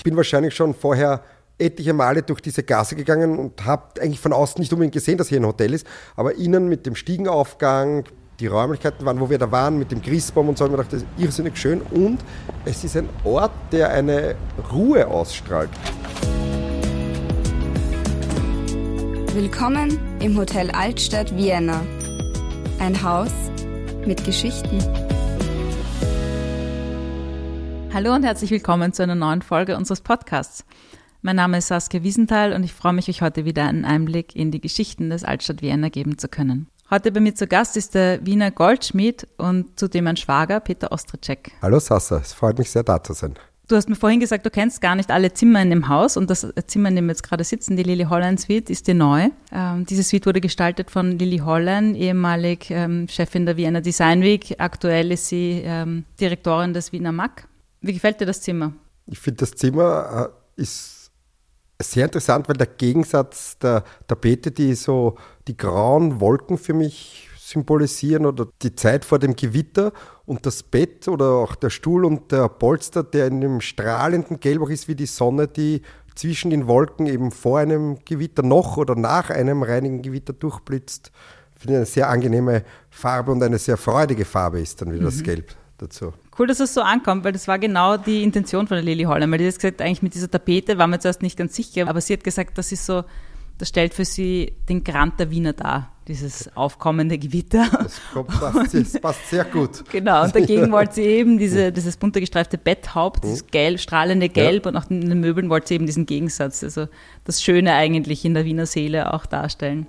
Ich bin wahrscheinlich schon vorher etliche Male durch diese Gasse gegangen und habe eigentlich von außen nicht unbedingt gesehen, dass hier ein Hotel ist, aber innen mit dem Stiegenaufgang, die Räumlichkeiten waren, wo wir da waren, mit dem Christbaum und so, habe ich mir gedacht, das ist irrsinnig schön und es ist ein Ort, der eine Ruhe ausstrahlt. Willkommen im Hotel Altstadt Vienna. Ein Haus mit Geschichten. Hallo und herzlich willkommen zu einer neuen Folge unseres Podcasts. Mein Name ist Saskia Wiesenthal und ich freue mich, euch heute wieder einen Einblick in die Geschichten des Altstadt Vienna geben zu können. Heute bei mir zu Gast ist der Wiener Goldschmied und zudem mein Schwager Peter Ostritschek. Hallo Sasa, es freut mich sehr da zu sein. Du hast mir vorhin gesagt, du kennst gar nicht alle Zimmer in dem Haus und das Zimmer, in dem wir jetzt gerade sitzen, die Lily Holland Suite, ist dir neu. Ähm, diese Suite wurde gestaltet von Lily Holland, ehemalig ähm, Chefin der Wiener Design Week. Aktuell ist sie ähm, Direktorin des Wiener MAC. Wie gefällt dir das Zimmer? Ich finde, das Zimmer äh, ist sehr interessant, weil der Gegensatz der Tapete, die so die grauen Wolken für mich symbolisieren oder die Zeit vor dem Gewitter und das Bett oder auch der Stuhl und der Polster, der in einem strahlenden Gelb auch ist wie die Sonne, die zwischen den Wolken eben vor einem Gewitter noch oder nach einem reinigen Gewitter durchblitzt. Ich finde eine sehr angenehme Farbe und eine sehr freudige Farbe ist dann wieder mhm. das Gelb dazu. Cool, dass es so ankommt, weil das war genau die Intention von der Lily Holland, weil die hat gesagt, eigentlich mit dieser Tapete war man zuerst nicht ganz sicher, aber sie hat gesagt, das ist so, das stellt für sie den Grand der Wiener dar, dieses aufkommende Gewitter. Das, kommt, passt, das passt sehr gut. Genau, und dagegen wollte sie eben diese, dieses bunte gestreifte Betthaupt, dieses mhm. gelb, strahlende Gelb ja. und auch in den Möbeln wollte sie eben diesen Gegensatz, also das Schöne eigentlich in der Wiener Seele auch darstellen.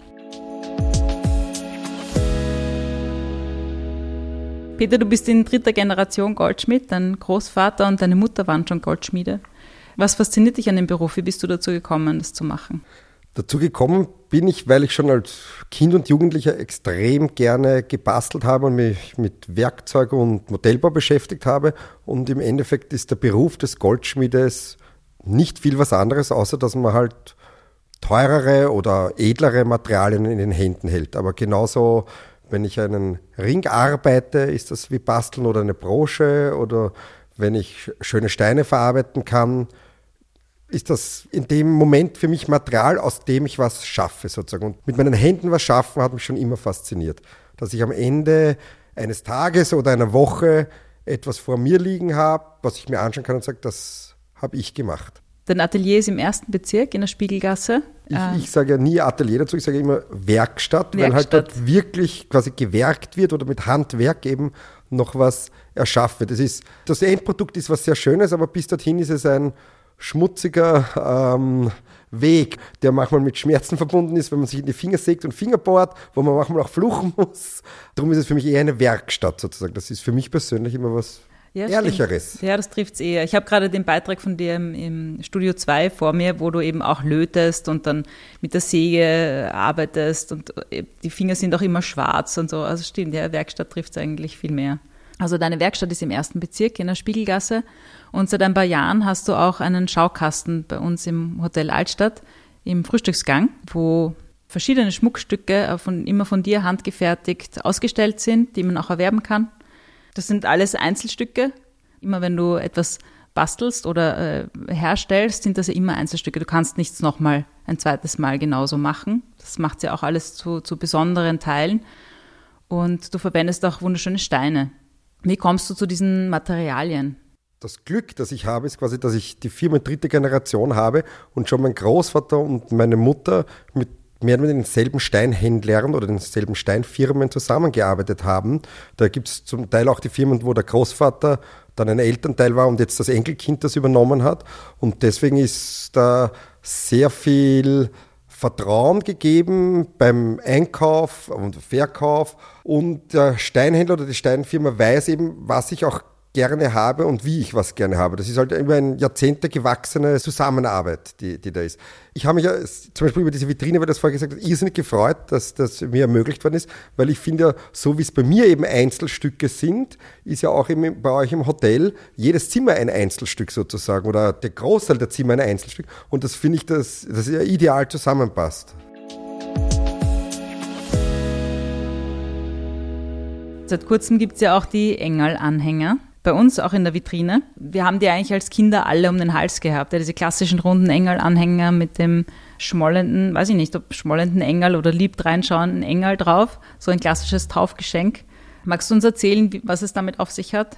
Peter, du bist in dritter Generation Goldschmied. Dein Großvater und deine Mutter waren schon Goldschmiede. Was fasziniert dich an dem Beruf? Wie bist du dazu gekommen, das zu machen? Dazu gekommen bin ich, weil ich schon als Kind und Jugendlicher extrem gerne gebastelt habe und mich mit Werkzeug und Modellbau beschäftigt habe. Und im Endeffekt ist der Beruf des Goldschmiedes nicht viel was anderes, außer dass man halt teurere oder edlere Materialien in den Händen hält. Aber genauso wenn ich einen Ring arbeite, ist das wie Basteln oder eine Brosche oder wenn ich schöne Steine verarbeiten kann, ist das in dem Moment für mich Material, aus dem ich was schaffe sozusagen. Und mit meinen Händen was schaffen hat mich schon immer fasziniert. Dass ich am Ende eines Tages oder einer Woche etwas vor mir liegen habe, was ich mir anschauen kann und sage, das habe ich gemacht. Dein Atelier ist im ersten Bezirk in der Spiegelgasse. Ich, ah. ich sage ja nie Atelier dazu, ich sage immer Werkstatt, Werkstatt, weil halt dort wirklich quasi gewerkt wird oder mit Handwerk eben noch was erschaffen wird. Das, ist, das Endprodukt ist was sehr Schönes, aber bis dorthin ist es ein schmutziger ähm, Weg, der manchmal mit Schmerzen verbunden ist, wenn man sich in die Finger sägt und Finger bohrt, wo man manchmal auch fluchen muss. Darum ist es für mich eher eine Werkstatt sozusagen. Das ist für mich persönlich immer was ja, Ehrlicheres. Stimmt. Ja, das trifft es eher. Ich habe gerade den Beitrag von dir im, im, Studio 2 vor mir, wo du eben auch lötest und dann mit der Säge arbeitest und äh, die Finger sind auch immer schwarz und so. Also stimmt, ja, Werkstatt trifft es eigentlich viel mehr. Also deine Werkstatt ist im ersten Bezirk in der Spiegelgasse und seit ein paar Jahren hast du auch einen Schaukasten bei uns im Hotel Altstadt im Frühstücksgang, wo verschiedene Schmuckstücke äh, von, immer von dir handgefertigt ausgestellt sind, die man auch erwerben kann. Das sind alles Einzelstücke. Immer wenn du etwas bastelst oder äh, herstellst, sind das ja immer Einzelstücke. Du kannst nichts nochmal ein zweites Mal genauso machen. Das macht ja auch alles zu, zu besonderen Teilen. Und du verwendest auch wunderschöne Steine. Wie kommst du zu diesen Materialien? Das Glück, das ich habe, ist quasi, dass ich die Firma dritte Generation habe und schon mein Großvater und meine Mutter mit mehr mit denselben Steinhändlern oder denselben Steinfirmen zusammengearbeitet haben. Da gibt es zum Teil auch die Firmen, wo der Großvater dann ein Elternteil war und jetzt das Enkelkind das übernommen hat. Und deswegen ist da sehr viel Vertrauen gegeben beim Einkauf und Verkauf. Und der Steinhändler oder die Steinfirma weiß eben, was ich auch gerne habe und wie ich was gerne habe. Das ist halt über ein Jahrzehnte gewachsene Zusammenarbeit, die, die da ist. Ich habe mich ja zum Beispiel über diese Vitrine, weil das vorher gesagt hat, irrsinnig gefreut, dass das mir ermöglicht worden ist, weil ich finde, so wie es bei mir eben Einzelstücke sind, ist ja auch eben bei euch im Hotel jedes Zimmer ein Einzelstück sozusagen oder der Großteil der Zimmer ein Einzelstück. Und das finde ich, dass das ja ideal zusammenpasst. Seit kurzem gibt es ja auch die Engel-Anhänger bei uns auch in der Vitrine. Wir haben die eigentlich als Kinder alle um den Hals gehabt. Ja, diese klassischen runden Engel-Anhänger mit dem schmollenden, weiß ich nicht, ob schmollenden Engel oder liebt reinschauenden Engel drauf. So ein klassisches Taufgeschenk. Magst du uns erzählen, was es damit auf sich hat?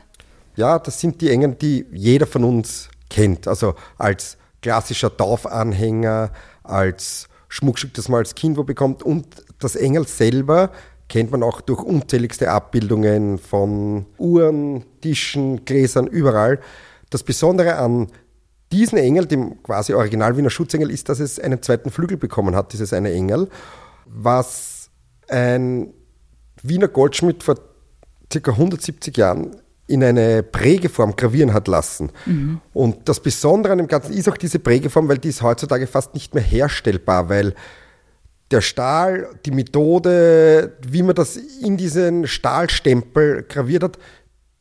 Ja, das sind die Engel, die jeder von uns kennt. Also als klassischer Taufanhänger, als Schmuckstück, das man als Kind wo bekommt. Und das Engel selber kennt man auch durch unzähligste Abbildungen von Uhren, Tischen, Gläsern, überall. Das Besondere an diesen Engel, dem quasi Original Wiener Schutzengel, ist, dass es einen zweiten Flügel bekommen hat, dieses eine Engel, was ein Wiener Goldschmied vor ca. 170 Jahren in eine Prägeform gravieren hat lassen. Mhm. Und das Besondere an dem Ganzen ist auch diese Prägeform, weil die ist heutzutage fast nicht mehr herstellbar, weil der Stahl, die Methode, wie man das in diesen Stahlstempel graviert hat,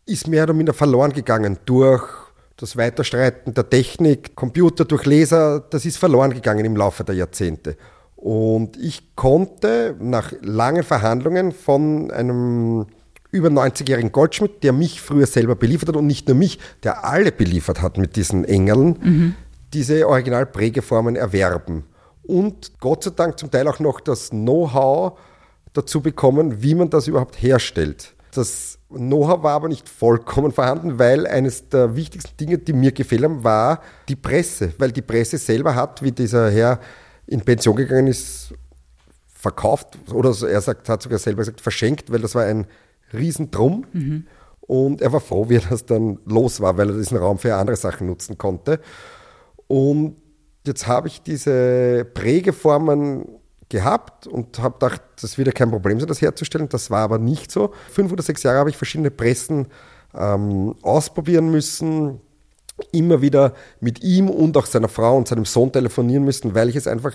ist mehr oder minder verloren gegangen durch das Weiterstreiten der Technik, Computer, durch Laser, das ist verloren gegangen im Laufe der Jahrzehnte. Und ich konnte nach langen Verhandlungen von einem über 90-jährigen Goldschmidt, der mich früher selber beliefert hat und nicht nur mich, der alle beliefert hat mit diesen Engeln, mhm. diese Originalprägeformen erwerben. Und Gott sei Dank zum Teil auch noch das Know-how dazu bekommen, wie man das überhaupt herstellt. Das Know-how war aber nicht vollkommen vorhanden, weil eines der wichtigsten Dinge, die mir gefehlt haben, war die Presse. Weil die Presse selber hat, wie dieser Herr in Pension gegangen ist, verkauft oder er sagt, hat sogar selber gesagt, verschenkt, weil das war ein Riesendrum. Mhm. Und er war froh, wie er das dann los war, weil er diesen Raum für andere Sachen nutzen konnte. Und jetzt habe ich diese Prägeformen gehabt und habe gedacht, das wird ja kein Problem sein, das herzustellen. Das war aber nicht so. Fünf oder sechs Jahre habe ich verschiedene Pressen ähm, ausprobieren müssen, immer wieder mit ihm und auch seiner Frau und seinem Sohn telefonieren müssen, weil ich es einfach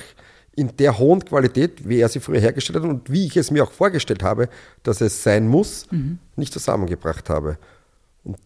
in der hohen Qualität, wie er sie früher hergestellt hat und wie ich es mir auch vorgestellt habe, dass es sein muss, mhm. nicht zusammengebracht habe. Und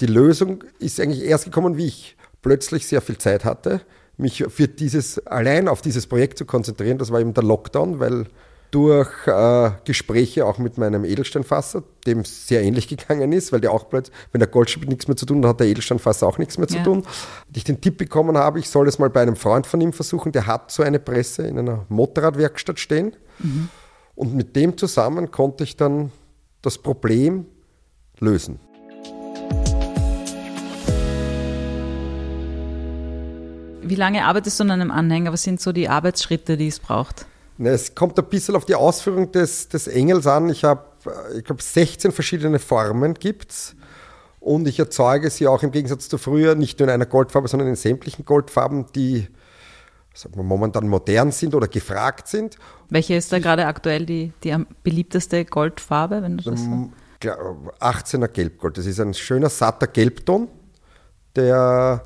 die Lösung ist eigentlich erst gekommen, wie ich plötzlich sehr viel Zeit hatte, mich für dieses, allein auf dieses Projekt zu konzentrieren. Das war eben der Lockdown, weil durch äh, Gespräche auch mit meinem Edelsteinfasser, dem es sehr ähnlich gegangen ist, weil der auch plötzlich, wenn der Goldschmied nichts mehr zu tun hat, hat der Edelsteinfasser auch nichts mehr zu ja. tun. Und ich den Tipp bekommen habe, ich soll es mal bei einem Freund von ihm versuchen, der hat so eine Presse in einer Motorradwerkstatt stehen. Mhm. Und mit dem zusammen konnte ich dann das Problem lösen. Wie lange arbeitest du an einem Anhänger? Was sind so die Arbeitsschritte, die es braucht? Es kommt ein bisschen auf die Ausführung des, des Engels an. Ich habe, ich glaube, 16 verschiedene Formen gibt's. Und ich erzeuge sie auch im Gegensatz zu früher nicht nur in einer Goldfarbe, sondern in sämtlichen Goldfarben, die wir, momentan modern sind oder gefragt sind. Welche ist da gerade aktuell die, die beliebteste Goldfarbe, wenn du das so? 18er Gelbgold. Das ist ein schöner, satter Gelbton, der,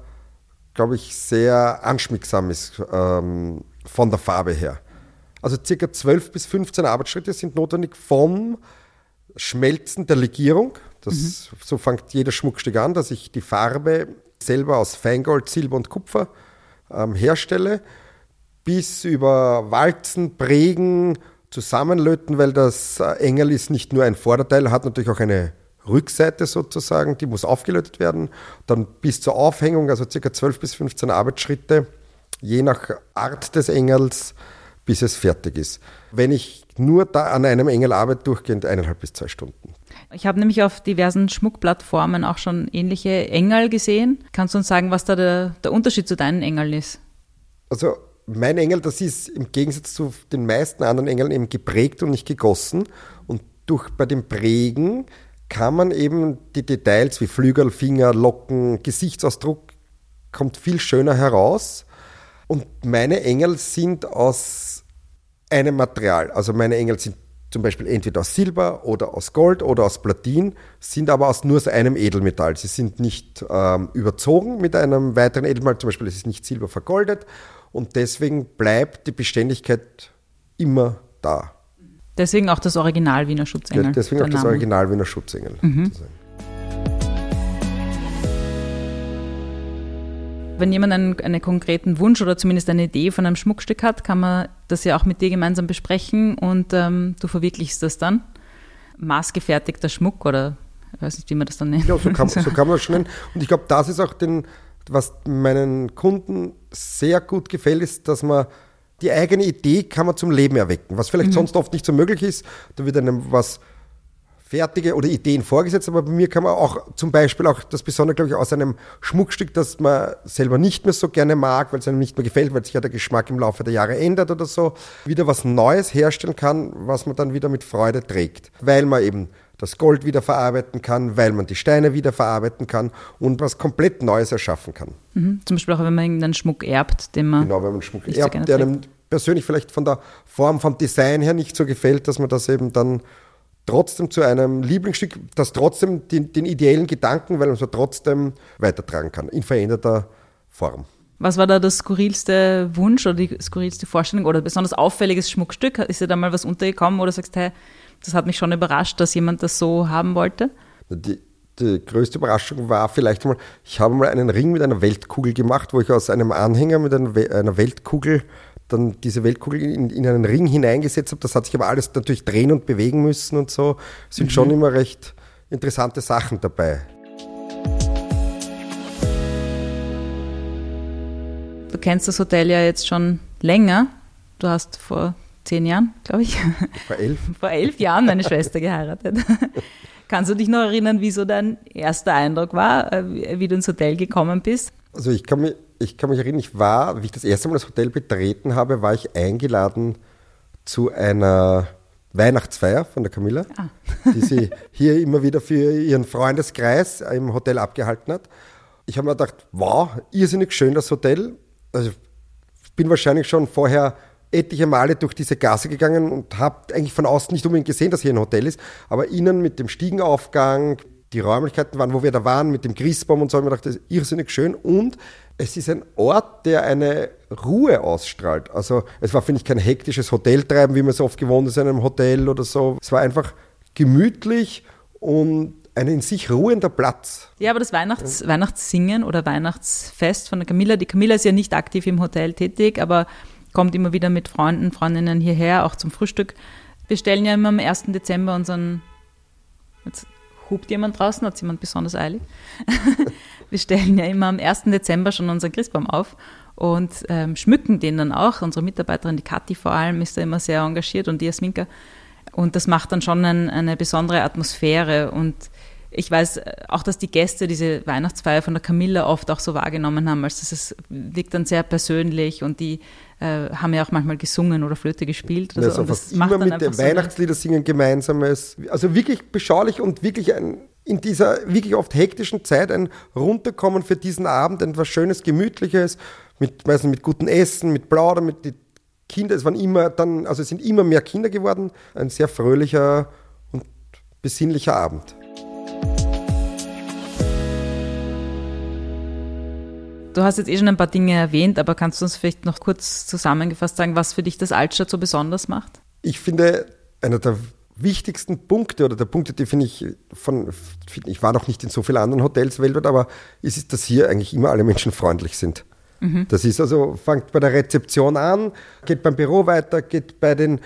glaube ich, sehr anschmiegsam ist ähm, von der Farbe her. Also circa 12 bis 15 Arbeitsschritte sind notwendig vom Schmelzen der Legierung. Das, mhm. So fängt jeder Schmuckstück an, dass ich die Farbe selber aus Feingold, Silber und Kupfer ähm, herstelle, bis über Walzen, Prägen, Zusammenlöten, weil das äh, Engel ist nicht nur ein Vorderteil, hat natürlich auch eine Rückseite sozusagen, die muss aufgelötet werden. Dann bis zur Aufhängung, also circa 12 bis 15 Arbeitsschritte, je nach Art des Engels bis es fertig ist. Wenn ich nur da an einem Engel arbeite, durchgehend eineinhalb bis zwei Stunden. Ich habe nämlich auf diversen Schmuckplattformen auch schon ähnliche Engel gesehen. Kannst du uns sagen, was da der, der Unterschied zu deinen Engeln ist? Also mein Engel, das ist im Gegensatz zu den meisten anderen Engeln eben geprägt und nicht gegossen. Und durch bei dem Prägen kann man eben die Details wie Flügel, Finger, Locken, Gesichtsausdruck kommt viel schöner heraus. Und meine Engel sind aus einem Material. Also meine Engel sind zum Beispiel entweder aus Silber oder aus Gold oder aus Platin, sind aber aus nur aus einem Edelmetall. Sie sind nicht ähm, überzogen mit einem weiteren Edelmetall, zum Beispiel es ist nicht silber vergoldet und deswegen bleibt die Beständigkeit immer da. Deswegen auch das Original Wiener Schutzengel. Ja, deswegen auch das Original Wiener Schutzengel. Mhm. Wenn jemand einen, einen konkreten Wunsch oder zumindest eine Idee von einem Schmuckstück hat, kann man das ja auch mit dir gemeinsam besprechen und ähm, du verwirklichst das dann. Maßgefertigter Schmuck oder Ich weiß nicht, wie man das dann nennt. Ja, so kann, so kann man das schon nennen. Und ich glaube, das ist auch den, was meinen Kunden sehr gut gefällt, ist, dass man die eigene Idee kann man zum Leben erwecken, was vielleicht mhm. sonst oft nicht so möglich ist. Da wird einem was fertige oder Ideen vorgesetzt, aber bei mir kann man auch zum Beispiel auch das Besondere, glaube ich, aus einem Schmuckstück, das man selber nicht mehr so gerne mag, weil es einem nicht mehr gefällt, weil sich ja der Geschmack im Laufe der Jahre ändert oder so, wieder was Neues herstellen kann, was man dann wieder mit Freude trägt, weil man eben das Gold wieder verarbeiten kann, weil man die Steine wieder verarbeiten kann und was komplett Neues erschaffen kann. Mhm. Zum Beispiel auch, wenn man irgendeinen Schmuck erbt, den man. Genau, wenn man Schmuck erbt, so der einem persönlich vielleicht von der Form, vom Design her nicht so gefällt, dass man das eben dann trotzdem zu einem Lieblingsstück, das trotzdem den, den ideellen Gedanken, weil man es trotzdem weitertragen kann, in veränderter Form. Was war da das skurrilste Wunsch oder die skurrilste Vorstellung oder besonders auffälliges Schmuckstück? Ist dir da mal was untergekommen oder sagst, hey, das hat mich schon überrascht, dass jemand das so haben wollte? Die, die größte Überraschung war vielleicht mal, ich habe mal einen Ring mit einer Weltkugel gemacht, wo ich aus einem Anhänger mit einer Weltkugel dann diese Weltkugel in, in einen Ring hineingesetzt habe. Das hat sich aber alles natürlich drehen und bewegen müssen und so. Es sind mhm. schon immer recht interessante Sachen dabei. Du kennst das Hotel ja jetzt schon länger. Du hast vor zehn Jahren, glaube ich. Vor elf? Vor elf Jahren meine Schwester geheiratet. Kannst du dich noch erinnern, wie so dein erster Eindruck war, äh, wie du ins Hotel gekommen bist? Also ich kann mich, ich kann mich erinnern, ich war, wie ich das erste Mal das Hotel betreten habe, war ich eingeladen zu einer Weihnachtsfeier von der Camilla, ah. die sie hier immer wieder für ihren Freundeskreis im Hotel abgehalten hat. Ich habe mir gedacht, wow, irrsinnig schön das Hotel. Also ich bin wahrscheinlich schon vorher etliche Male durch diese Gasse gegangen und habe eigentlich von außen nicht unbedingt gesehen, dass hier ein Hotel ist, aber innen mit dem Stiegenaufgang, die Räumlichkeiten waren, wo wir da waren, mit dem Christbaum und so, habe ich mir gedacht, das ist irrsinnig schön und es ist ein Ort, der eine Ruhe ausstrahlt. Also es war, finde ich, kein hektisches Hoteltreiben, wie man es oft gewohnt ist in einem Hotel oder so. Es war einfach gemütlich und ein in sich ruhender Platz. Ja, aber das Weihnachts Weihnachtssingen oder Weihnachtsfest von der Camilla, die Camilla ist ja nicht aktiv im Hotel tätig, aber kommt immer wieder mit Freunden, Freundinnen hierher, auch zum Frühstück. Wir stellen ja immer am 1. Dezember unseren, jetzt hupt jemand draußen, hat jemand besonders eilig. wir stellen ja immer am 1. Dezember schon unseren Christbaum auf und ähm, schmücken den dann auch. Unsere Mitarbeiterin, die Kathi vor allem, ist da immer sehr engagiert und die Jasminka. Und das macht dann schon ein, eine besondere Atmosphäre und ich weiß äh, auch, dass die Gäste diese Weihnachtsfeier von der Camilla oft auch so wahrgenommen haben. Also es wirkt dann sehr persönlich und die äh, haben ja auch manchmal gesungen oder Flöte gespielt. Also, also das immer mit dem Weihnachtslieder singen gemeinsames. Also wirklich beschaulich und wirklich ein, in dieser wirklich oft hektischen Zeit ein Runterkommen für diesen Abend, etwas Schönes, Gemütliches, mit, meistens mit gutem Essen, mit Plaudern, mit den Kindern. Es waren immer dann, also es sind immer mehr Kinder geworden. Ein sehr fröhlicher und besinnlicher Abend. Du hast jetzt eh schon ein paar Dinge erwähnt, aber kannst du uns vielleicht noch kurz zusammengefasst sagen, was für dich das Altstadt so besonders macht? Ich finde, einer der wichtigsten Punkte oder der Punkte, die finde ich von, ich war noch nicht in so vielen anderen Hotels weltweit, aber es ist, dass hier eigentlich immer alle Menschen freundlich sind. Mhm. Das ist also, fängt bei der Rezeption an, geht beim Büro weiter, geht bei den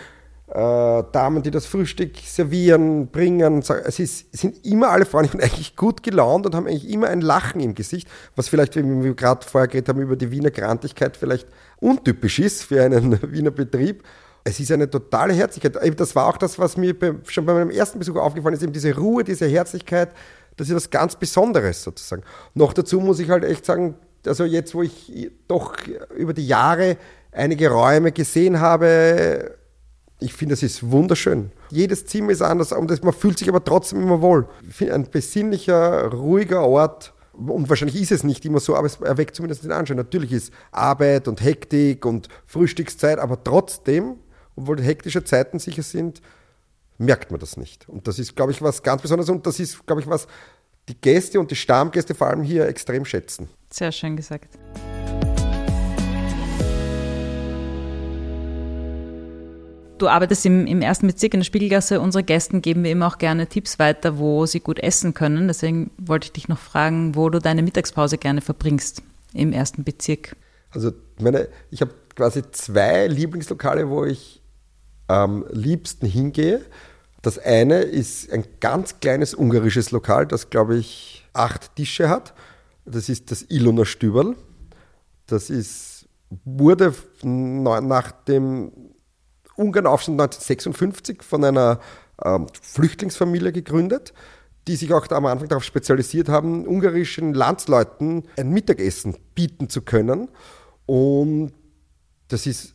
äh, Damen, die das Frühstück servieren, bringen. Es ist, sind immer alle freundlich und eigentlich gut gelaunt und haben eigentlich immer ein Lachen im Gesicht, was vielleicht, wie wir gerade vorher geredet haben, über die Wiener Grantigkeit vielleicht untypisch ist für einen Wiener Betrieb. Es ist eine totale Herzlichkeit. Das war auch das, was mir schon bei meinem ersten Besuch aufgefallen ist, eben diese Ruhe, diese Herzlichkeit, das ist was ganz Besonderes sozusagen. Noch dazu muss ich halt echt sagen, also jetzt, wo ich doch über die Jahre einige Räume gesehen habe, ich finde, es ist wunderschön. Jedes Zimmer ist anders und man fühlt sich aber trotzdem immer wohl. Ein besinnlicher, ruhiger Ort. Und wahrscheinlich ist es nicht immer so, aber es erweckt zumindest den Anschein. Natürlich ist Arbeit und Hektik und Frühstückszeit, aber trotzdem, obwohl hektische Zeiten sicher sind, merkt man das nicht. Und das ist, glaube ich, was ganz Besonderes und das ist, glaube ich, was die Gäste und die Stammgäste vor allem hier extrem schätzen. Sehr schön gesagt. Du arbeitest im, im ersten Bezirk in der Spiegelgasse. Unsere Gästen geben wir immer auch gerne Tipps weiter, wo sie gut essen können. Deswegen wollte ich dich noch fragen, wo du deine Mittagspause gerne verbringst im ersten Bezirk. Also meine, ich habe quasi zwei Lieblingslokale, wo ich am liebsten hingehe. Das eine ist ein ganz kleines ungarisches Lokal, das, glaube ich, acht Tische hat. Das ist das Ilona Stüberl. Das ist, wurde nach dem Ungarnaufstand 1956 von einer ähm, Flüchtlingsfamilie gegründet, die sich auch am Anfang darauf spezialisiert haben, ungarischen Landsleuten ein Mittagessen bieten zu können. Und das ist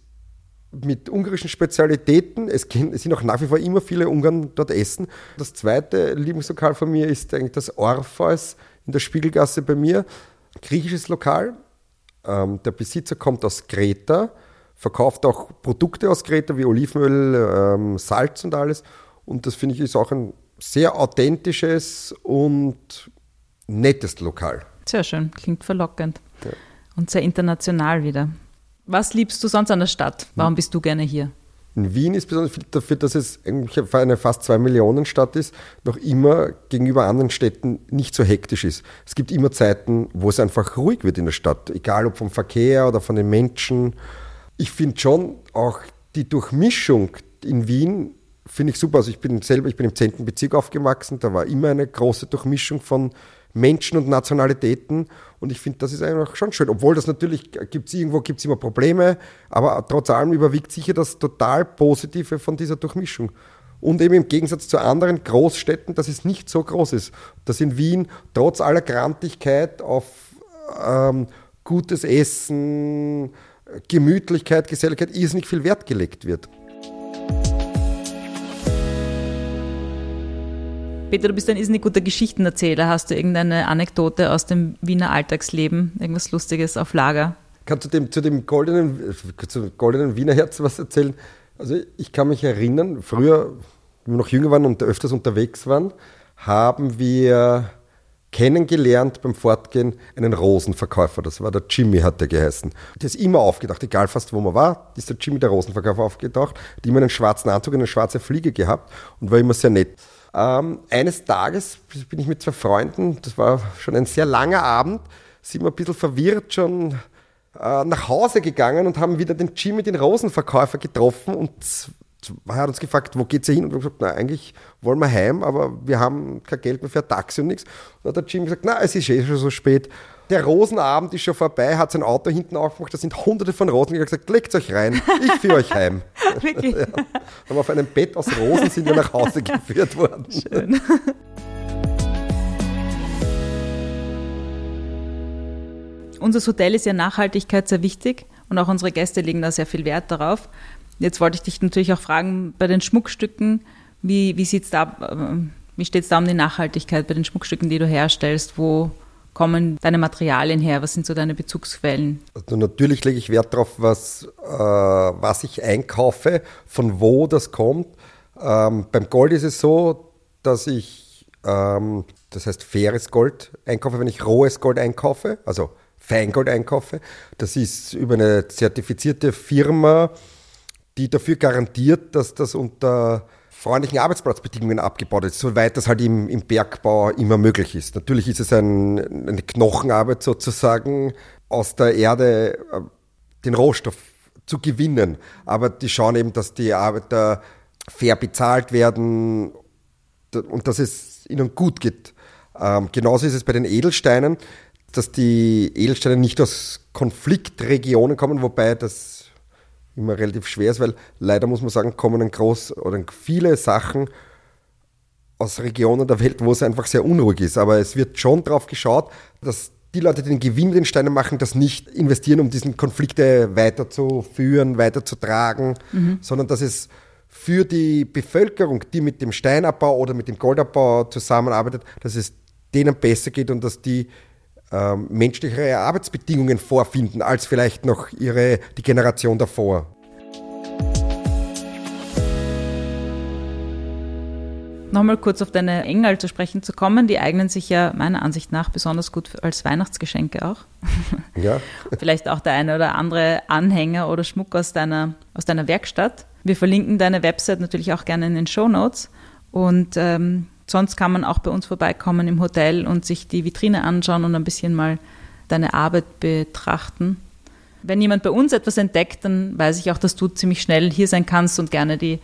mit ungarischen Spezialitäten. Es, sind auch nach wie vor immer viele Ungarn dort essen. Das zweite Lieblingslokal von mir ist eigentlich das Orpheus in der Spiegelgasse bei mir. Griechisches Lokal. Ähm, der Besitzer kommt aus Kreta, verkauft auch Produkte aus Kreta wie Olivenöl, ähm, Salz und alles. Und das finde ich ist auch ein sehr authentisches und nettes Lokal. Sehr schön, klingt verlockend. Ja. Und sehr international wieder. Was liebst du sonst an der Stadt? Warum bist du gerne hier? In Wien ist besonders dafür, dass es eine fast zwei Millionen Stadt ist, noch immer gegenüber anderen Städten nicht so hektisch ist. Es gibt immer Zeiten, wo es einfach ruhig wird in der Stadt, egal ob vom Verkehr oder von den Menschen. Ich finde schon auch die Durchmischung in Wien finde ich super. Also ich bin selber, ich bin im 10. Bezirk aufgewachsen, da war immer eine große Durchmischung von Menschen und Nationalitäten und ich finde, das ist einfach schon schön. Obwohl das natürlich, gibt es irgendwo gibt's immer Probleme, aber trotz allem überwiegt sicher das total Positive von dieser Durchmischung. Und eben im Gegensatz zu anderen Großstädten, dass es nicht so groß ist. Dass in Wien trotz aller Grantigkeit auf ähm, gutes Essen, Gemütlichkeit, Geselligkeit irrsinnig viel Wert gelegt wird. Peter, du bist ein irrsinnig guter Geschichtenerzähler. Hast du irgendeine Anekdote aus dem Wiener Alltagsleben, irgendwas Lustiges auf Lager? Kannst du dem, zu dem goldenen, zu goldenen Wiener Herz was erzählen? Also ich kann mich erinnern, früher, wie wir noch jünger waren und öfters unterwegs waren, haben wir kennengelernt beim Fortgehen einen Rosenverkäufer. Das war der Jimmy, hat der geheißen. Der ist immer aufgedacht, egal fast wo man war, ist der Jimmy, der Rosenverkäufer, aufgetaucht. Hat immer einen schwarzen Anzug, eine schwarze Fliege gehabt und war immer sehr nett. Ähm, eines Tages bin ich mit zwei Freunden, das war schon ein sehr langer Abend, sind wir ein bisschen verwirrt schon äh, nach Hause gegangen und haben wieder den Jimmy, den Rosenverkäufer, getroffen und er hat uns gefragt, wo geht's hier hin? Und wir haben gesagt, na, eigentlich wollen wir heim, aber wir haben kein Geld mehr für ein Taxi und nichts. Und dann hat der Jimmy gesagt, na, es ist eh schon so spät. Der Rosenabend ist schon vorbei, hat sein Auto hinten aufgemacht, da sind hunderte von Rosen. Ich habe gesagt, legt euch rein, ich führe euch heim. Wirklich? ja. Auf einem Bett aus Rosen sind wir nach Hause geführt worden. Schön. Unser Hotel ist ja Nachhaltigkeit sehr wichtig und auch unsere Gäste legen da sehr viel Wert darauf. Jetzt wollte ich dich natürlich auch fragen, bei den Schmuckstücken, wie, wie, da, äh, wie steht es da um die Nachhaltigkeit bei den Schmuckstücken, die du herstellst? Wo, kommen deine Materialien her? Was sind so deine Bezugsquellen? Also natürlich lege ich Wert darauf, was, äh, was ich einkaufe, von wo das kommt. Ähm, beim Gold ist es so, dass ich, ähm, das heißt faires Gold einkaufe, wenn ich rohes Gold einkaufe, also Feingold einkaufe. Das ist über eine zertifizierte Firma, die dafür garantiert, dass das unter freundlichen Arbeitsplatzbedingungen abgebaut ist, soweit das halt im, im Bergbau immer möglich ist. Natürlich ist es ein, eine Knochenarbeit sozusagen, aus der Erde äh, den Rohstoff zu gewinnen. Aber die schauen eben, dass die Arbeiter fair bezahlt werden und dass es ihnen gut geht. Ähm, genauso ist es bei den Edelsteinen, dass die Edelsteine nicht aus Konfliktregionen kommen, wobei das immer relativ schwer ist, weil leider muss man sagen, kommen ein groß oder viele Sachen aus Regionen der Welt, wo es einfach sehr unruhig ist. Aber es wird schon darauf geschaut, dass die Leute, die den Gewinn mit den Steinen machen, das nicht investieren, um diesen Konflikte weiterzuführen, weiterzutragen, mhm. sondern dass es für die Bevölkerung, die mit dem Steinabbau oder mit dem Goldabbau zusammenarbeitet, dass es denen besser geht und dass die ähm, menschlichere Arbeitsbedingungen vorfinden als vielleicht noch ihre, die Generation davor. Nochmal kurz auf deine Engel zu sprechen zu kommen. Die eignen sich ja meiner Ansicht nach besonders gut als Weihnachtsgeschenke auch. Ja. Vielleicht auch der eine oder andere Anhänger oder Schmuck aus deiner, aus deiner Werkstatt. Wir verlinken deine Website natürlich auch gerne in den Show Notes. Und ähm, Sonst kann man auch bei uns vorbeikommen im Hotel und sich die Vitrine anschauen und ein bisschen mal deine Arbeit betrachten. Wenn jemand bei uns etwas entdeckt, dann weiß ich auch, dass du ziemlich schnell hier sein kannst und gerne die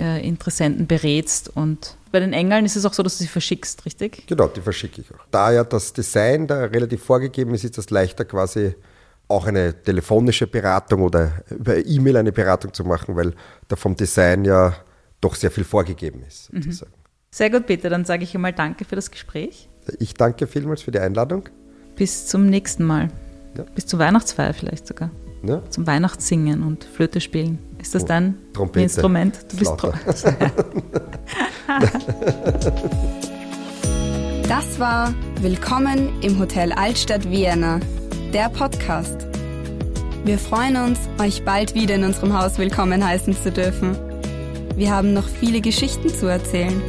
äh, Interessenten berätst. Und bei den Engeln ist es auch so, dass du sie verschickst, richtig? Genau, die verschicke ich auch. Da ja das Design da relativ vorgegeben ist, ist es leichter quasi auch eine telefonische Beratung oder über E-Mail eine Beratung zu machen, weil da vom Design ja doch sehr viel vorgegeben ist. Mhm. Sehr gut, Peter. Dann sage ich einmal Danke für das Gespräch. Ich danke vielmals für die Einladung. Bis zum nächsten Mal. Ja. Bis zur Weihnachtsfeier vielleicht sogar. Ja. Zum Weihnachtssingen und Flöte spielen. Ist das oh, dein Trompete, Instrument? Du bist Tro Das war Willkommen im Hotel Altstadt Vienna, der Podcast. Wir freuen uns, euch bald wieder in unserem Haus willkommen heißen zu dürfen. Wir haben noch viele Geschichten zu erzählen.